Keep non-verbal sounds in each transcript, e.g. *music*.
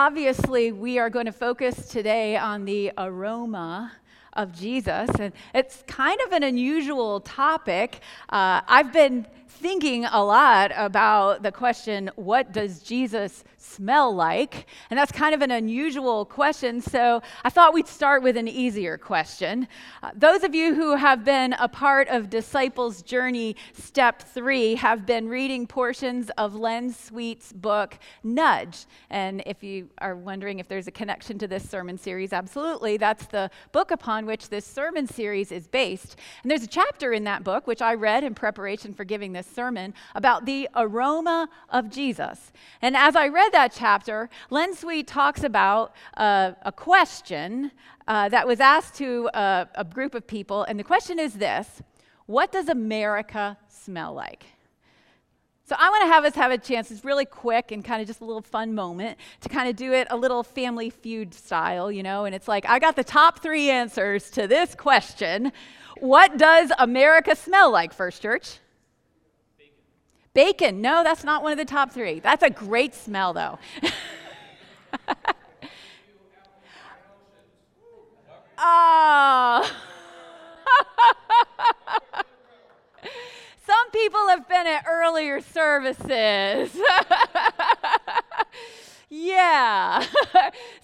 obviously, we are going to focus today on the aroma of Jesus, and it's kind of an unusual topic. Uh, I've been thinking a lot about the question, what does Jesus smell like? And that's kind of an unusual question, so I thought we'd start with an easier question. Uh, those of you who have been a part of Disciples Journey Step 3 have been reading portions of Len Sweet's book, Nudge. And if you are wondering if there's a connection to this sermon series, absolutely. That's the book upon which this sermon series is based. And there's a chapter in that book, which I read in preparation for giving this sermon about the aroma of Jesus. And as I read that chapter, Len Sweet talks about uh, a question uh, that was asked to a, a group of people. And the question is this What does America smell like? So I want to have us have a chance, it's really quick and kind of just a little fun moment to kind of do it a little family feud style, you know, and it's like I got the top 3 answers to this question. What does America smell like, First Church? Bacon. No, that's not one of the top three. That's a great smell, though. *laughs* oh. *laughs* Some people have been at earlier services. *laughs* yeah.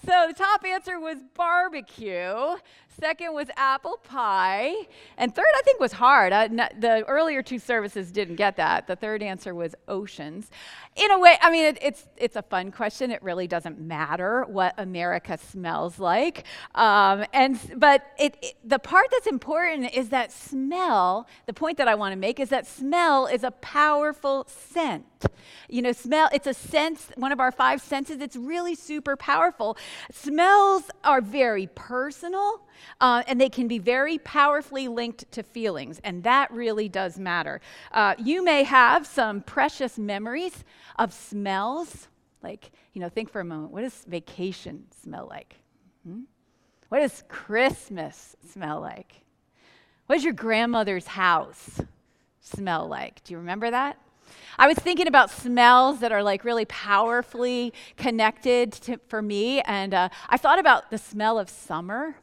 so the top answer was barbecue. Second was apple pie. And third, I think, was hard. The earlier two services didn't get that. The third answer was oceans. In a way, I mean, it, it's, it's a fun question. It really doesn't matter what America smells like. Um, and, but it, it, the part that's important is that smell, the point that I want to make is that smell is a powerful scent. You know, smell, it's a sense, one of our five senses, it's really super powerful. Smells are very personal. Uh, and they can be very powerfully linked to feelings, and that really does matter. Uh, you may have some precious memories of smells. Like, you know, think for a moment what does vacation smell like? Hmm? What does Christmas smell like? What does your grandmother's house smell like? Do you remember that? I was thinking about smells that are like really powerfully connected to, for me, and uh, I thought about the smell of summer.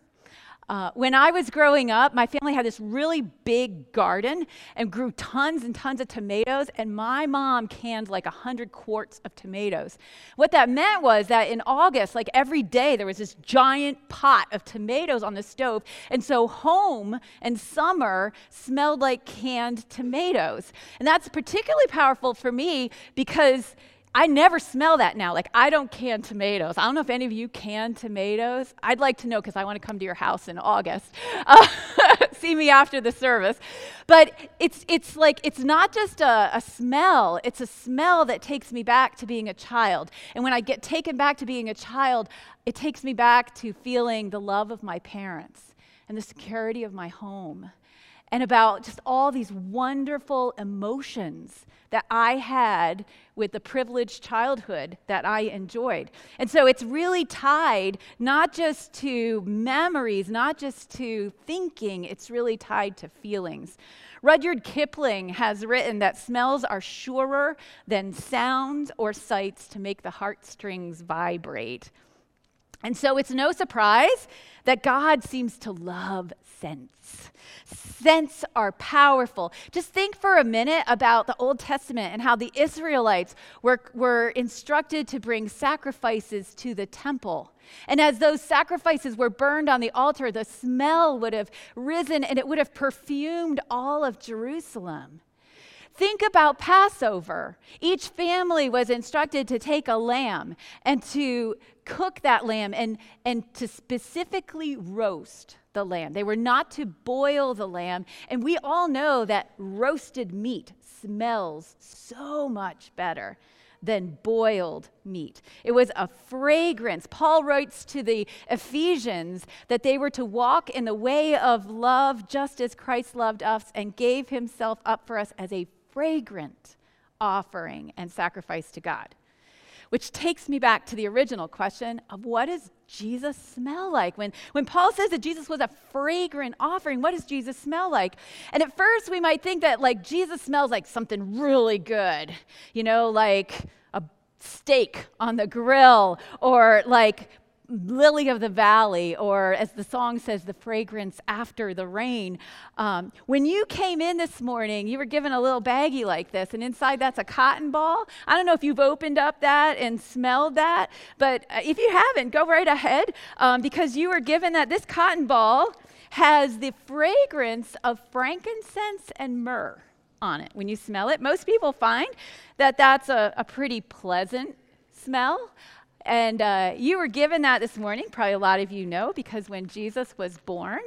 Uh, when I was growing up, my family had this really big garden and grew tons and tons of tomatoes, and my mom canned like 100 quarts of tomatoes. What that meant was that in August, like every day, there was this giant pot of tomatoes on the stove, and so home and summer smelled like canned tomatoes. And that's particularly powerful for me because I never smell that now. Like, I don't can tomatoes. I don't know if any of you can tomatoes. I'd like to know because I want to come to your house in August. Uh, *laughs* see me after the service. But it's, it's like, it's not just a, a smell, it's a smell that takes me back to being a child. And when I get taken back to being a child, it takes me back to feeling the love of my parents and the security of my home and about just all these wonderful emotions that I had with the privileged childhood that I enjoyed. And so it's really tied not just to memories, not just to thinking, it's really tied to feelings. Rudyard Kipling has written that smells are surer than sounds or sights to make the heartstrings vibrate. And so it's no surprise that God seems to love scents. Scents are powerful. Just think for a minute about the Old Testament and how the Israelites were, were instructed to bring sacrifices to the temple. And as those sacrifices were burned on the altar, the smell would have risen and it would have perfumed all of Jerusalem. Think about Passover. Each family was instructed to take a lamb and to cook that lamb and, and to specifically roast the lamb. They were not to boil the lamb. And we all know that roasted meat smells so much better than boiled meat. It was a fragrance. Paul writes to the Ephesians that they were to walk in the way of love just as Christ loved us and gave himself up for us as a fragrant offering and sacrifice to God. Which takes me back to the original question of what does Jesus smell like? When, when Paul says that Jesus was a fragrant offering, what does Jesus smell like? And at first we might think that like Jesus smells like something really good, you know, like a steak on the grill or like lily of the valley, or as the song says, the fragrance after the rain. Um, when you came in this morning, you were given a little baggie like this, and inside that's a cotton ball. I don't know if you've opened up that and smelled that, but uh, if you haven't, go right ahead um, because you were given that. This cotton ball has the fragrance of frankincense and myrrh on it. When you smell it, most people find that that's a, a pretty pleasant smell. And uh, you were given that this morning, probably a lot of you know, because when Jesus was born,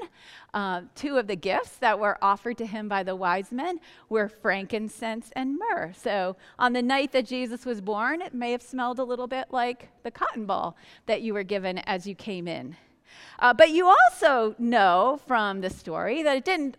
uh, two of the gifts that were offered to him by the wise men were frankincense and myrrh. So on the night that Jesus was born, it may have smelled a little bit like the cotton ball that you were given as you came in. Uh, but you also know from the story that it didn't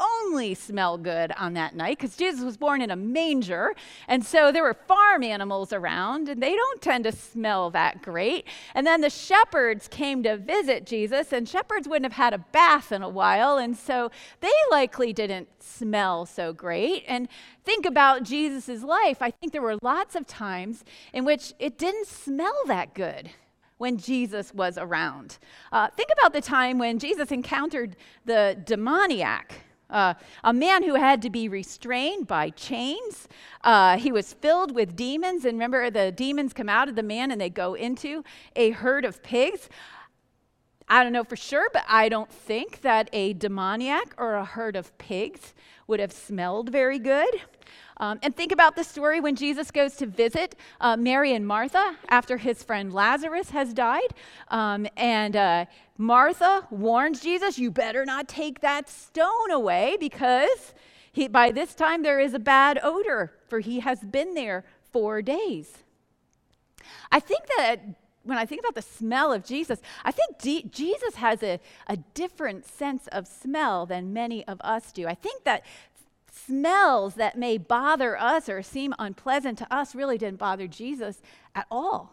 only smell good on that night because Jesus was born in a manger. And so there were farm animals around, and they don't tend to smell that great. And then the shepherds came to visit Jesus, and shepherds wouldn't have had a bath in a while. And so they likely didn't smell so great. And think about Jesus' life. I think there were lots of times in which it didn't smell that good when Jesus was around. Uh, think about the time when Jesus encountered the demoniac. Uh, a man who had to be restrained by chains. Uh, he was filled with demons. And remember, the demons come out of the man and they go into a herd of pigs. I don't know for sure, but I don't think that a demoniac or a herd of pigs would have smelled very good. Um, and think about the story when Jesus goes to visit uh, Mary and Martha after his friend Lazarus has died. Um, and uh, Martha warns Jesus, You better not take that stone away because he, by this time there is a bad odor, for he has been there four days. I think that when I think about the smell of Jesus, I think D- Jesus has a, a different sense of smell than many of us do. I think that smells that may bother us or seem unpleasant to us really didn't bother Jesus at all.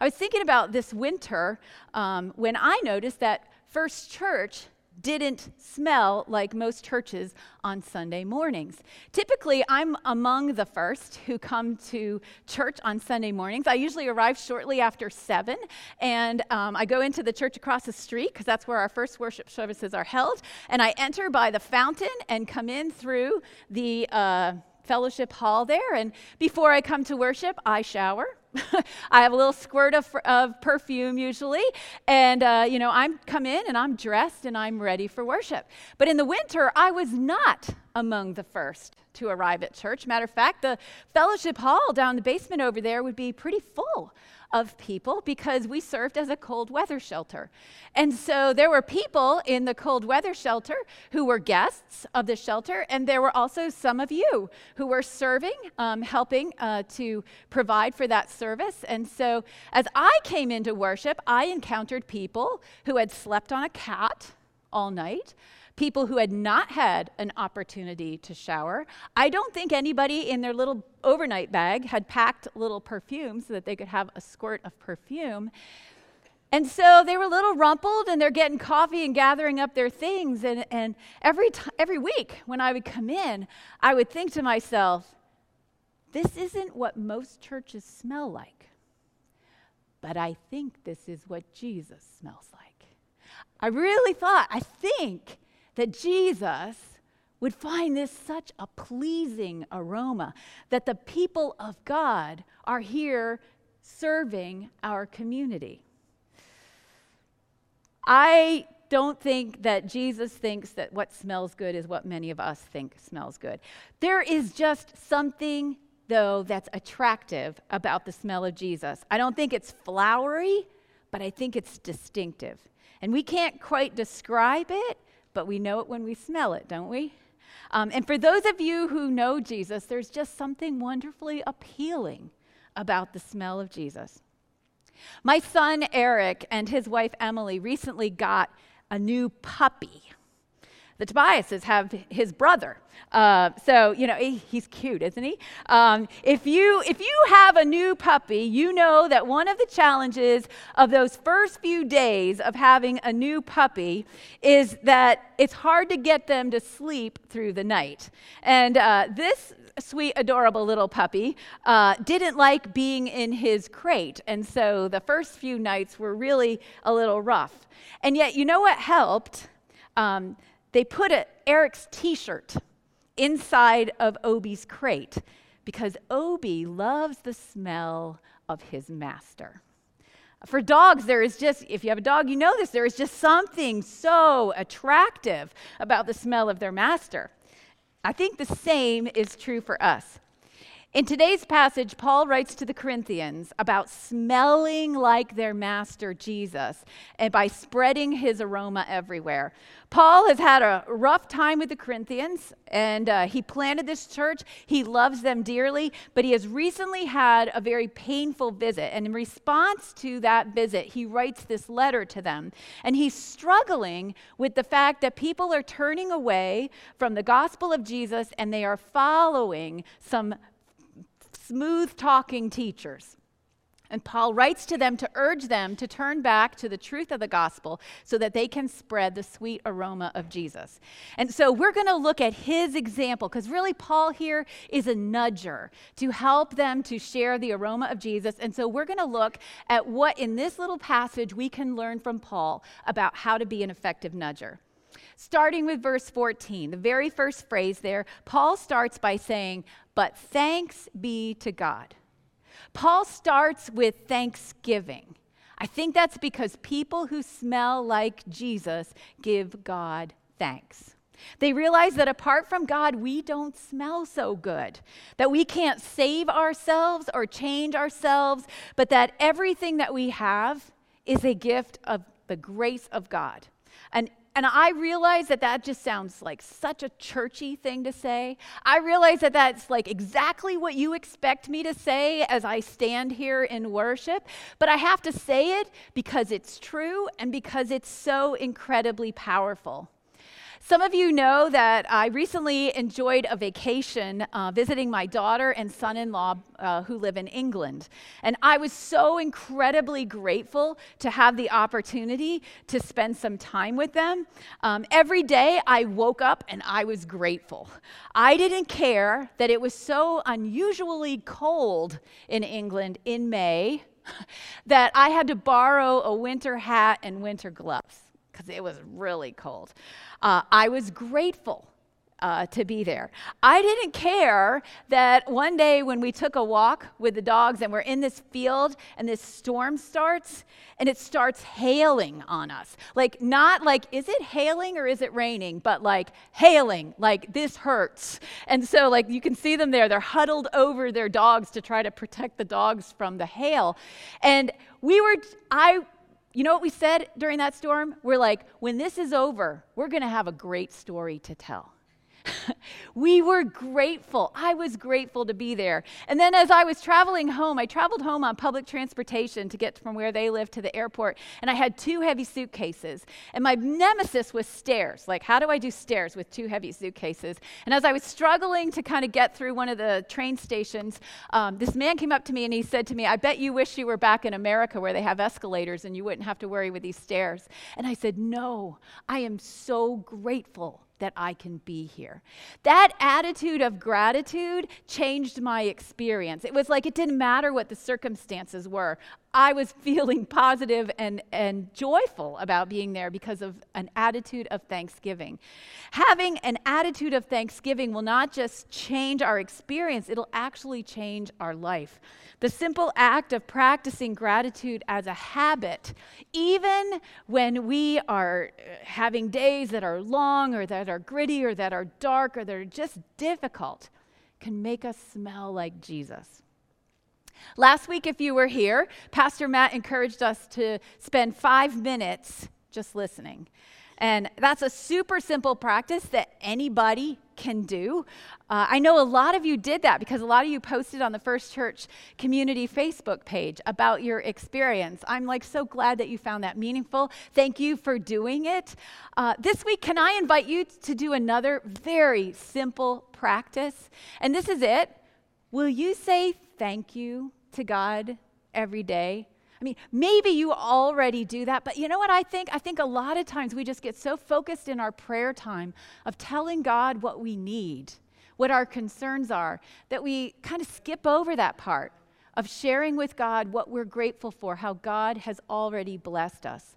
I was thinking about this winter um, when I noticed that First Church didn't smell like most churches on Sunday mornings. Typically, I'm among the first who come to church on Sunday mornings. I usually arrive shortly after 7, and um, I go into the church across the street because that's where our first worship services are held. And I enter by the fountain and come in through the uh, fellowship hall there. And before I come to worship, I shower. *laughs* I have a little squirt of, of perfume usually, and uh, you know I'm come in and I'm dressed and I'm ready for worship. But in the winter, I was not among the first to arrive at church. Matter of fact, the fellowship hall down the basement over there would be pretty full of people because we served as a cold weather shelter. And so there were people in the cold weather shelter who were guests of the shelter, and there were also some of you who were serving, um, helping uh, to provide for that service. And so as I came into worship, I encountered people who had slept on a cat all night people who had not had an opportunity to shower. I don't think anybody in their little overnight bag had packed little perfume so that they could have a squirt of perfume. And so they were a little rumpled and they're getting coffee and gathering up their things. And, and every, t- every week when I would come in, I would think to myself, this isn't what most churches smell like. But I think this is what Jesus smells like. I really thought, I think that Jesus would find this such a pleasing aroma, that the people of God are here serving our community. I don't think that Jesus thinks that what smells good is what many of us think smells good. There is just something, though, that's attractive about the smell of Jesus. I don't think it's flowery, but I think it's distinctive. And we can't quite describe it, but we know it when we smell it, don't we? Um, and for those of you who know Jesus, there's just something wonderfully appealing about the smell of Jesus. My son Eric and his wife Emily recently got a new puppy the Tobiases have his brother. Uh, so you know he, he's cute, isn't he? Um, if you if you have a new puppy, you know that one of the challenges of those first few days of having a new puppy is that it's hard to get them to sleep through the night. And uh, this sweet, adorable little puppy, uh, didn't like being in his crate. And so the first few nights were really a little rough. And yet, you know what helped? Um, they put a, Eric's t shirt inside of Obi's crate because Obi loves the smell of his master. For dogs, there is just, if you have a dog, you know this, there is just something so attractive about the smell of their master. I think the same is true for us. In today's passage, Paul writes to the Corinthians about smelling like their master Jesus and by spreading his aroma everywhere. Paul has had a rough time with the Corinthians and uh, he planted this church. He loves them dearly, but he has recently had a very painful visit. And in response to that visit, he writes this letter to them. And he's struggling with the fact that people are turning away from the gospel of Jesus and they are following some smooth talking teachers. And Paul writes to them to urge them to turn back to the truth of the gospel so that they can spread the sweet aroma of Jesus. And so we're going to look at his example because really, Paul here is a nudger to help them to share the aroma of Jesus. And so we're going to look at what in this little passage we can learn from Paul about how to be an effective nudger. Starting with verse 14, the very first phrase there, Paul starts by saying, But thanks be to God. Paul starts with thanksgiving. I think that's because people who smell like Jesus give God thanks. They realize that apart from God, we don't smell so good, that we can't save ourselves or change ourselves, but that everything that we have is a gift of the grace of God. And I realize that that just sounds like such a churchy thing to say. I realize that that's like exactly what you expect me to say as I stand here in worship. But I have to say it because it's true and because it's so incredibly powerful. Some of you know that I recently enjoyed a vacation uh, visiting my daughter and son in law uh, who live in England. And I was so incredibly grateful to have the opportunity to spend some time with them. Um, every day I woke up and I was grateful. I didn't care that it was so unusually cold in England in May *laughs* that I had to borrow a winter hat and winter gloves because it was really cold. Uh, I was grateful uh, to be there. I didn't care that one day when we took a walk with the dogs and we're in this field and this storm starts and it starts hailing on us. Like, not like, is it hailing or is it raining, but like hailing, like this hurts. And so, like, you can see them there. They're huddled over their dogs to try to protect the dogs from the hail. And we were, I you know what we said during that storm? We're like, when this is over, we're going to have a great story to tell. *laughs* we were grateful. I was grateful to be there. And then as I was traveling home, I traveled home on public transportation to get from where they live to the airport, and I had two heavy suitcases. And my nemesis was stairs. Like, how do I do stairs with two heavy suitcases? And as I was struggling to kind of get through one of the train stations, um, this man came up to me and he said to me, I bet you wish you were back in America where they have escalators and you wouldn't have to worry with these stairs. And I said, No, I am so grateful that I can be here. That attitude of gratitude changed my experience. It was like it didn't matter what the circumstances were. I was feeling *laughs* positive and, and joyful about being there because of an attitude of thanksgiving. Having an attitude of thanksgiving will not just change our experience, it'll actually change our life. The simple act of practicing gratitude as a habit, even when we are uh, having days that are long or that are gritty or that are dark or that are just difficult, can make us smell like Jesus. Last week, if you were here, Pastor Matt encouraged us to spend five minutes just listening. And that's a super simple practice that anybody can do. Uh, I know a lot of you did that because a lot of you posted on the First Church community Facebook page about your experience. I'm like so glad that you found that meaningful. Thank you for doing it. Uh, this week, can I invite you to do another very simple practice? And this is it. Will you say thank you to God every day? I mean, maybe you already do that, but you know what I think? I think a lot of times we just get so focused in our prayer time of telling God what we need. what our concerns are, that we kind of skip over that part of sharing with God what we're grateful for, how God has already blessed us.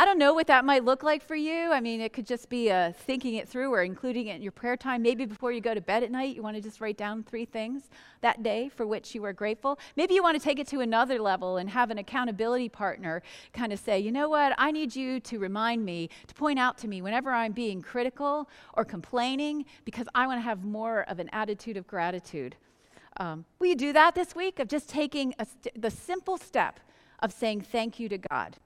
I don't know what that might look like for you. I mean, it could just be uh, thinking it through or including it in your prayer time. Maybe before you go to bed at night, you want to just write down three things that day for which you are grateful. Maybe you want to take it to another level and have an accountability partner kind of say, you know what, I need you to remind me, to point out to me whenever I'm being critical or complaining, because I want to have more of an attitude of gratitude. Um, will you do that this week of just taking st- the simple step of saying thank you to God?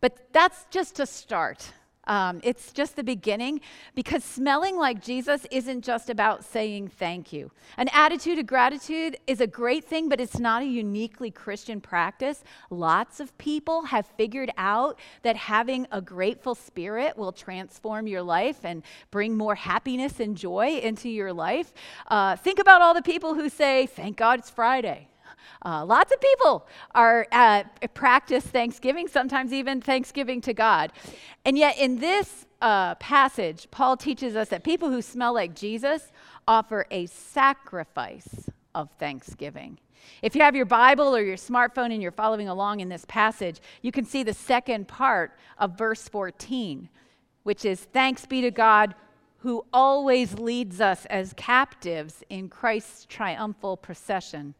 But that's just a start. Um, it's just the beginning because smelling like Jesus isn't just about saying thank you. An attitude of gratitude is a great thing, but it's not a uniquely Christian practice. Lots of people have figured out that having a grateful spirit will transform your life and bring more happiness and joy into your life. Uh, think about all the people who say, Thank God it's Friday. Uh, lots of people are uh, practice Thanksgiving, sometimes even Thanksgiving to God. And yet, in this uh, passage, Paul teaches us that people who smell like Jesus offer a sacrifice of thanksgiving. If you have your Bible or your smartphone and you're following along in this passage, you can see the second part of verse 14, which is Thanks be to God who always leads us as captives in Christ's triumphal procession.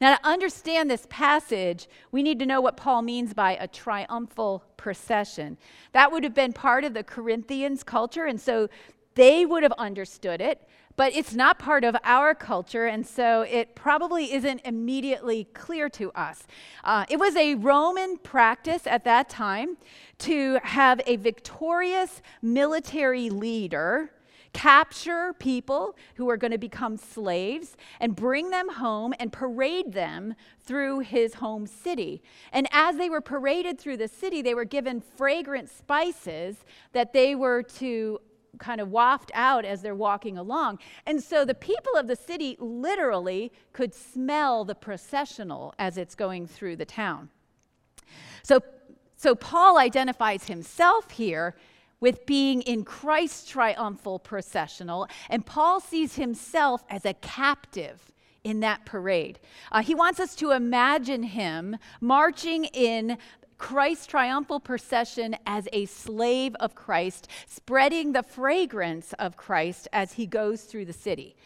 Now, to understand this passage, we need to know what Paul means by a triumphal procession. That would have been part of the Corinthians' culture, and so they would have understood it, but it's not part of our culture, and so it probably isn't immediately clear to us. Uh, it was a Roman practice at that time to have a victorious military leader capture people who are going to become slaves and bring them home and parade them through his home city. And as they were paraded through the city, they were given fragrant spices that they were to kind of waft out as they're walking along. And so the people of the city literally could smell the processional as it's going through the town. So, so Paul identifies himself here with being in Christ's triumphal processional, and Paul sees himself as a captive in that parade. Uh, he wants us to imagine him marching in Christ's triumphal procession as a slave of Christ, spreading the fragrance of Christ as he goes through the city.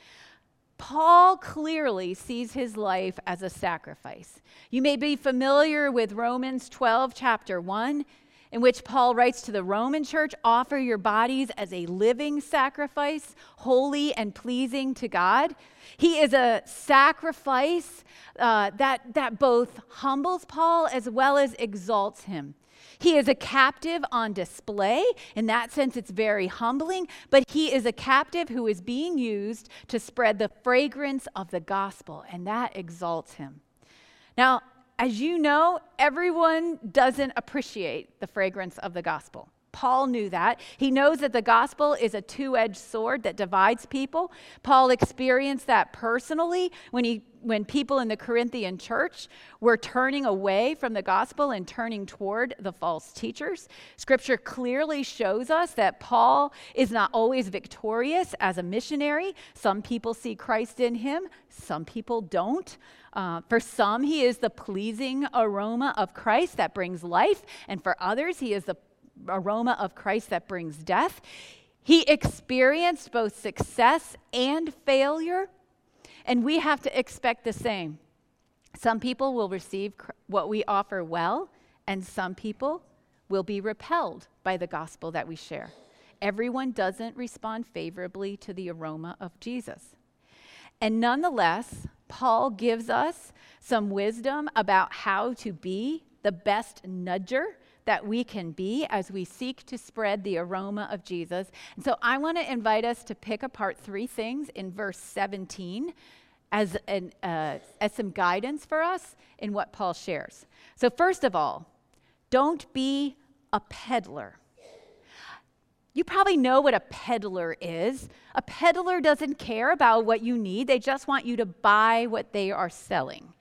Paul clearly sees his life as a sacrifice. You may be familiar with Romans 12, chapter 1 in which Paul writes to the Roman church offer your bodies as a living sacrifice, holy and pleasing to God. He is a sacrifice uh, that, that both humbles Paul as well as exalts him. He is a captive on display. In that sense, it's very humbling, but he is a captive who is being used to spread the fragrance of the gospel, and that exalts him. Now, as you know, everyone doesn't appreciate the fragrance of the gospel. Paul knew that. He knows that the gospel is a two edged sword that divides people. Paul experienced that personally when, he, when people in the Corinthian church were turning away from the gospel and turning toward the false teachers. Scripture clearly shows us that Paul is not always victorious as a missionary. Some people see Christ in him, some people don't. Uh, for some, he is the pleasing aroma of Christ that brings life, and for others, he is the aroma of Christ that brings death. He experienced both success and failure, and we have to expect the same. Some people will receive what we offer well, and some people will be repelled by the gospel that we share. Everyone doesn't respond favorably to the aroma of Jesus. And nonetheless, Paul gives us some wisdom about how to be the best nudger that we can be as we seek to spread the aroma of Jesus. And so I want to invite us to pick apart three things in verse 17 as, an, uh, as some guidance for us in what Paul shares. So, first of all, don't be a peddler. You probably know what a peddler is. A peddler doesn't care about what you need, they just want you to buy what they are selling.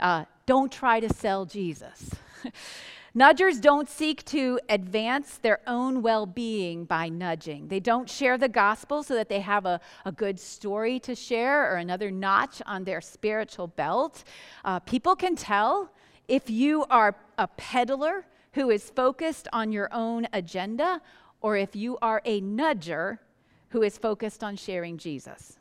Uh, don't try to sell Jesus. *laughs* Nudgers don't seek to advance their own well being by nudging. They don't share the gospel so that they have a, a good story to share or another notch on their spiritual belt. Uh, people can tell if you are a peddler who is focused on your own agenda or if you are a nudger who is focused on sharing Jesus.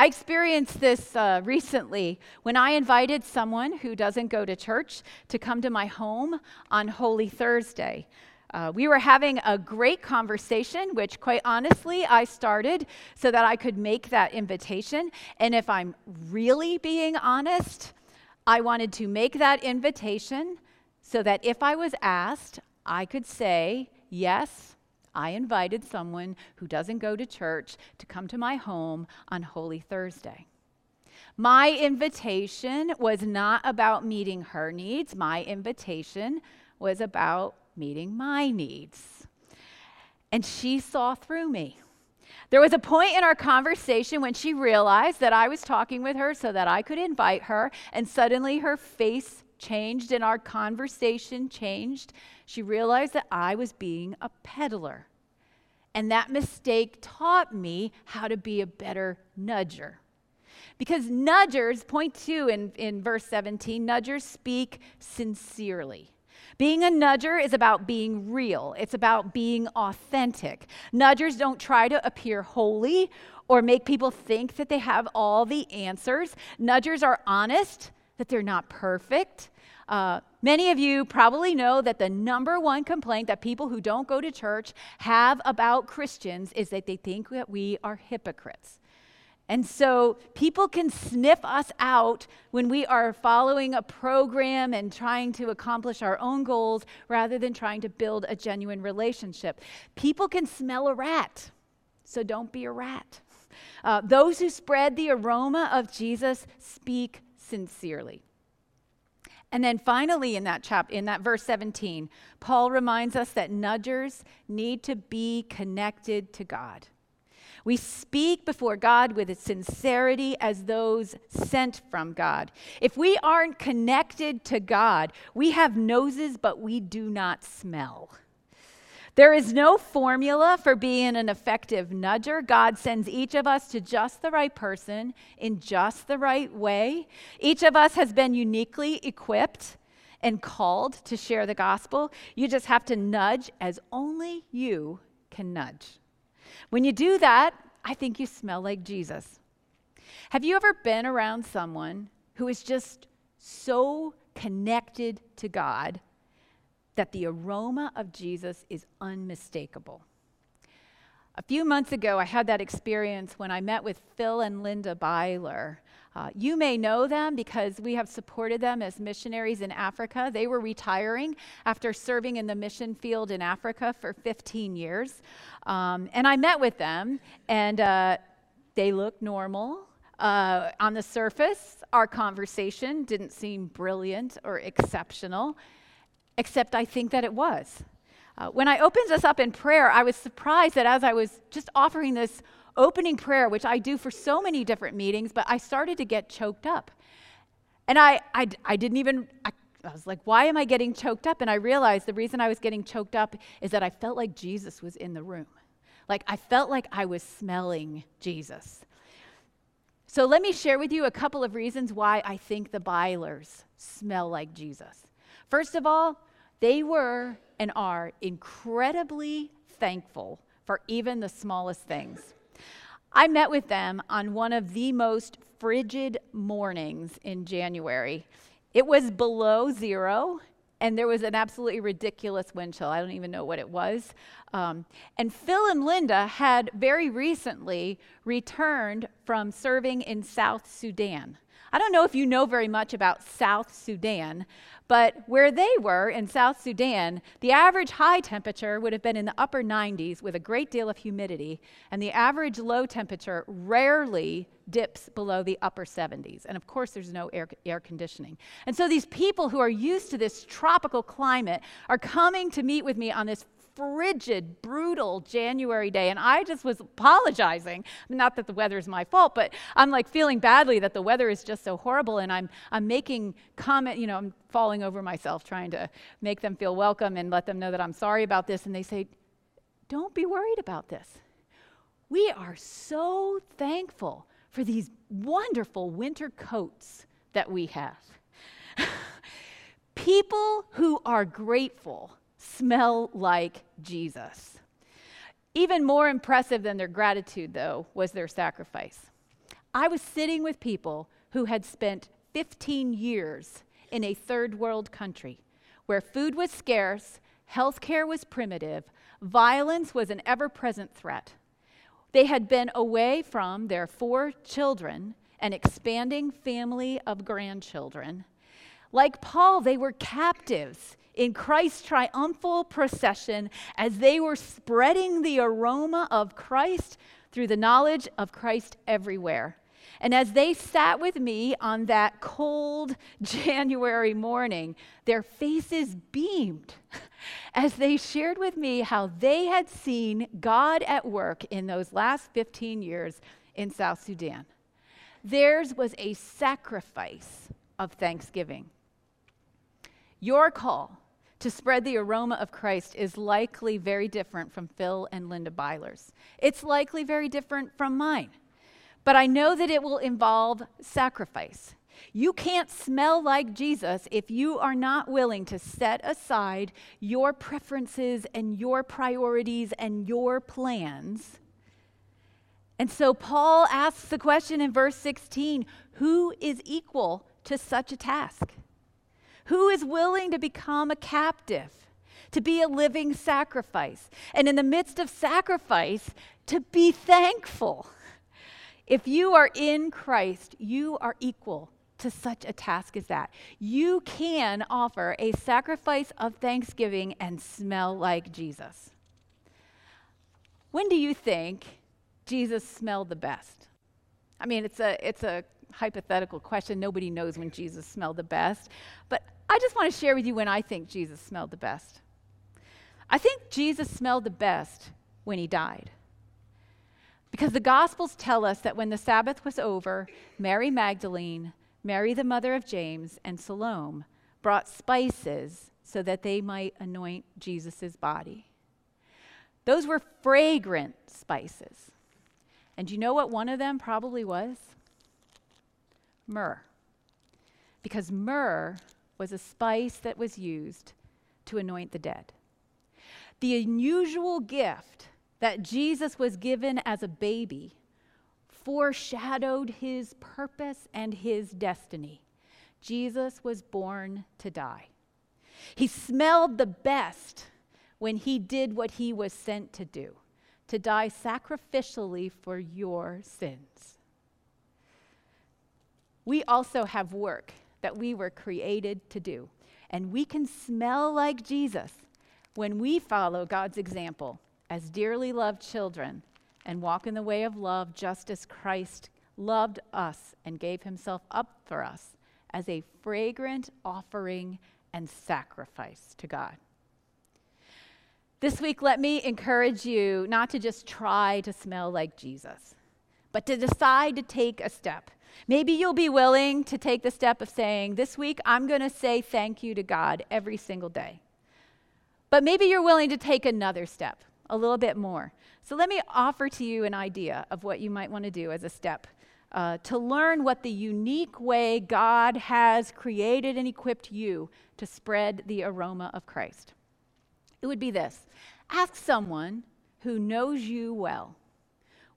I experienced this uh, recently when I invited someone who doesn't go to church to come to my home on Holy Thursday. Uh, we were having a great conversation, which, quite honestly, I started so that I could make that invitation. And if I'm really being honest, I wanted to make that invitation so that if I was asked, I could say, Yes, I invited someone who doesn't go to church to come to my home on Holy Thursday. My invitation was not about meeting her needs, my invitation was about meeting my needs. And she saw through me. There was a point in our conversation when she realized that I was talking with her so that I could invite her, and suddenly her face changed and our conversation changed. She realized that I was being a peddler. And that mistake taught me how to be a better nudger. Because nudgers, point two in, in verse 17, nudgers speak sincerely. Being a nudger is about being real, it's about being authentic. Nudgers don't try to appear holy or make people think that they have all the answers. Nudgers are honest that they're not perfect. Uh, many of you probably know that the number one complaint that people who don't go to church have about Christians is that they think that we are hypocrites. And so people can sniff us out when we are following a program and trying to accomplish our own goals rather than trying to build a genuine relationship. People can smell a rat, so don't be a rat. Uh, those who spread the aroma of Jesus speak sincerely. And then finally in that chapter in that verse 17, Paul reminds us that nudgers need to be connected to God. We speak before God with a sincerity as those sent from God. If we aren't connected to God, we have noses but we do not smell. There is no formula for being an effective nudger. God sends each of us to just the right person in just the right way. Each of us has been uniquely equipped and called to share the gospel. You just have to nudge as only you can nudge. When you do that, I think you smell like Jesus. Have you ever been around someone who is just so connected to God that the aroma of Jesus is unmistakable. A few months ago, I had that experience when I met with Phil and Linda Byler. Uh, you may know them because we have supported them as missionaries in Africa. They were retiring after serving in the mission field in Africa for 15 years. Um, and I met with them, and uh, they looked normal. Uh, on the surface, our conversation didn't seem brilliant or exceptional except I think that it was. Uh, when I opened this up in prayer, I was surprised that as I was just offering this opening prayer, which I do for so many different meetings, but I started to get choked up. And I, I, I didn't even, I, I was like, why am I getting choked up? And I realized the reason I was getting choked up is that I felt like Jesus was in the room. Like I felt like I was smelling Jesus. So let me share with you a couple of reasons why I think the Bylers smell like Jesus. First of all, they were and are incredibly thankful for even the smallest things. I met with them on one of the most frigid mornings in January. It was below zero, and there was an absolutely ridiculous wind chill. I don't even know what it was. Um, and Phil and Linda had very recently returned from serving in South Sudan. I don't know if you know very much about South Sudan, but where they were in South Sudan, the average high temperature would have been in the upper 90s with a great deal of humidity, and the average low temperature rarely dips below the upper 70s. And of course, there's no air, air conditioning. And so these people who are used to this tropical climate are coming to meet with me on this frigid, brutal January day, and I just was apologizing. Not that the weather is my fault, but I'm like feeling badly that the weather is just so horrible, and I'm I'm making comment, you know, I'm falling over myself trying to make them feel welcome and let them know that I'm sorry about this, and they say, "Don't be worried about this. We are so thankful for these wonderful winter coats that we have." *laughs* People who are grateful smell like Jesus. Even more impressive than their gratitude, though, was their sacrifice. I was sitting with people who had spent 15 years in a third world country where food was scarce, healthcare was primitive, violence was an ever present threat. They had been away from their four children, an expanding family of grandchildren. Like Paul, they were captives in Christ's triumphal procession as they were spreading the aroma of Christ through the knowledge of Christ everywhere. And as they sat with me on that cold *laughs* January morning, their faces beamed *laughs* as they shared with me how they had seen God at work in those last 15 years in South Sudan. Theirs was a sacrifice of thanksgiving. Your call to spread the aroma of Christ is likely very different from Phil and Linda Byler's. It's likely very different from mine. But I know that it will involve sacrifice. You can't smell like Jesus if you are not willing to set aside your preferences and your priorities and your plans. And so Paul asks the question in verse 16 who is equal to such a task? Who is willing to become a captive, to be a living sacrifice? And in the midst of sacrifice, to be thankful. If you are in Christ, you are equal to such a task as that. You can offer a sacrifice of thanksgiving and smell like Jesus. When do you think Jesus smelled the best? I mean, it's a, it's a hypothetical question. Nobody knows when Jesus smelled the best. But I just want to share with you when I think Jesus smelled the best. I think Jesus smelled the best when he died. Because the Gospels tell us that when the Sabbath was over, Mary Magdalene, Mary the mother of James, and Salome brought spices so that they might anoint Jesus' body. Those were fragrant spices. And you know what one of them probably was? Myrrh. Because myrrh was a spice that was used to anoint the dead. The unusual gift that Jesus was given as a baby foreshadowed his purpose and his destiny. Jesus was born to die. He smelled the best when he did what he was sent to do to die sacrificially for your sins. We also have work that we were created to do. And we can smell like Jesus when we follow God's example as dearly loved children and walk in the way of love just as Christ loved us and gave himself up for us as a fragrant offering and sacrifice to God. This week, let me encourage you not to just try to smell like Jesus, but to decide to take a step Maybe you'll be willing to take the step of saying, This week I'm going to say thank you to God every single day. But maybe you're willing to take another step, a little bit more. So let me offer to you an idea of what you might want to do as a step uh, to learn what the unique way God has created and equipped you to spread the aroma of Christ. It would be this ask someone who knows you well,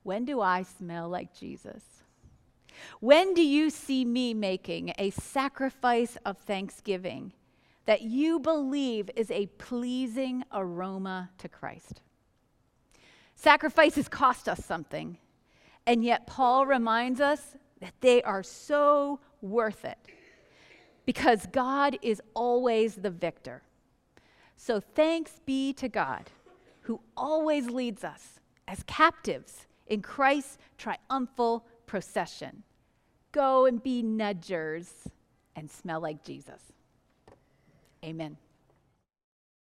when do I smell like Jesus? When do you see me making a sacrifice of thanksgiving that you believe is a pleasing aroma to Christ? Sacrifices cost us something, and yet Paul reminds us that they are so worth it because God is always the victor. So thanks be to God who always leads us as captives in Christ's triumphal procession. Go and be nudgers and smell like Jesus. Amen.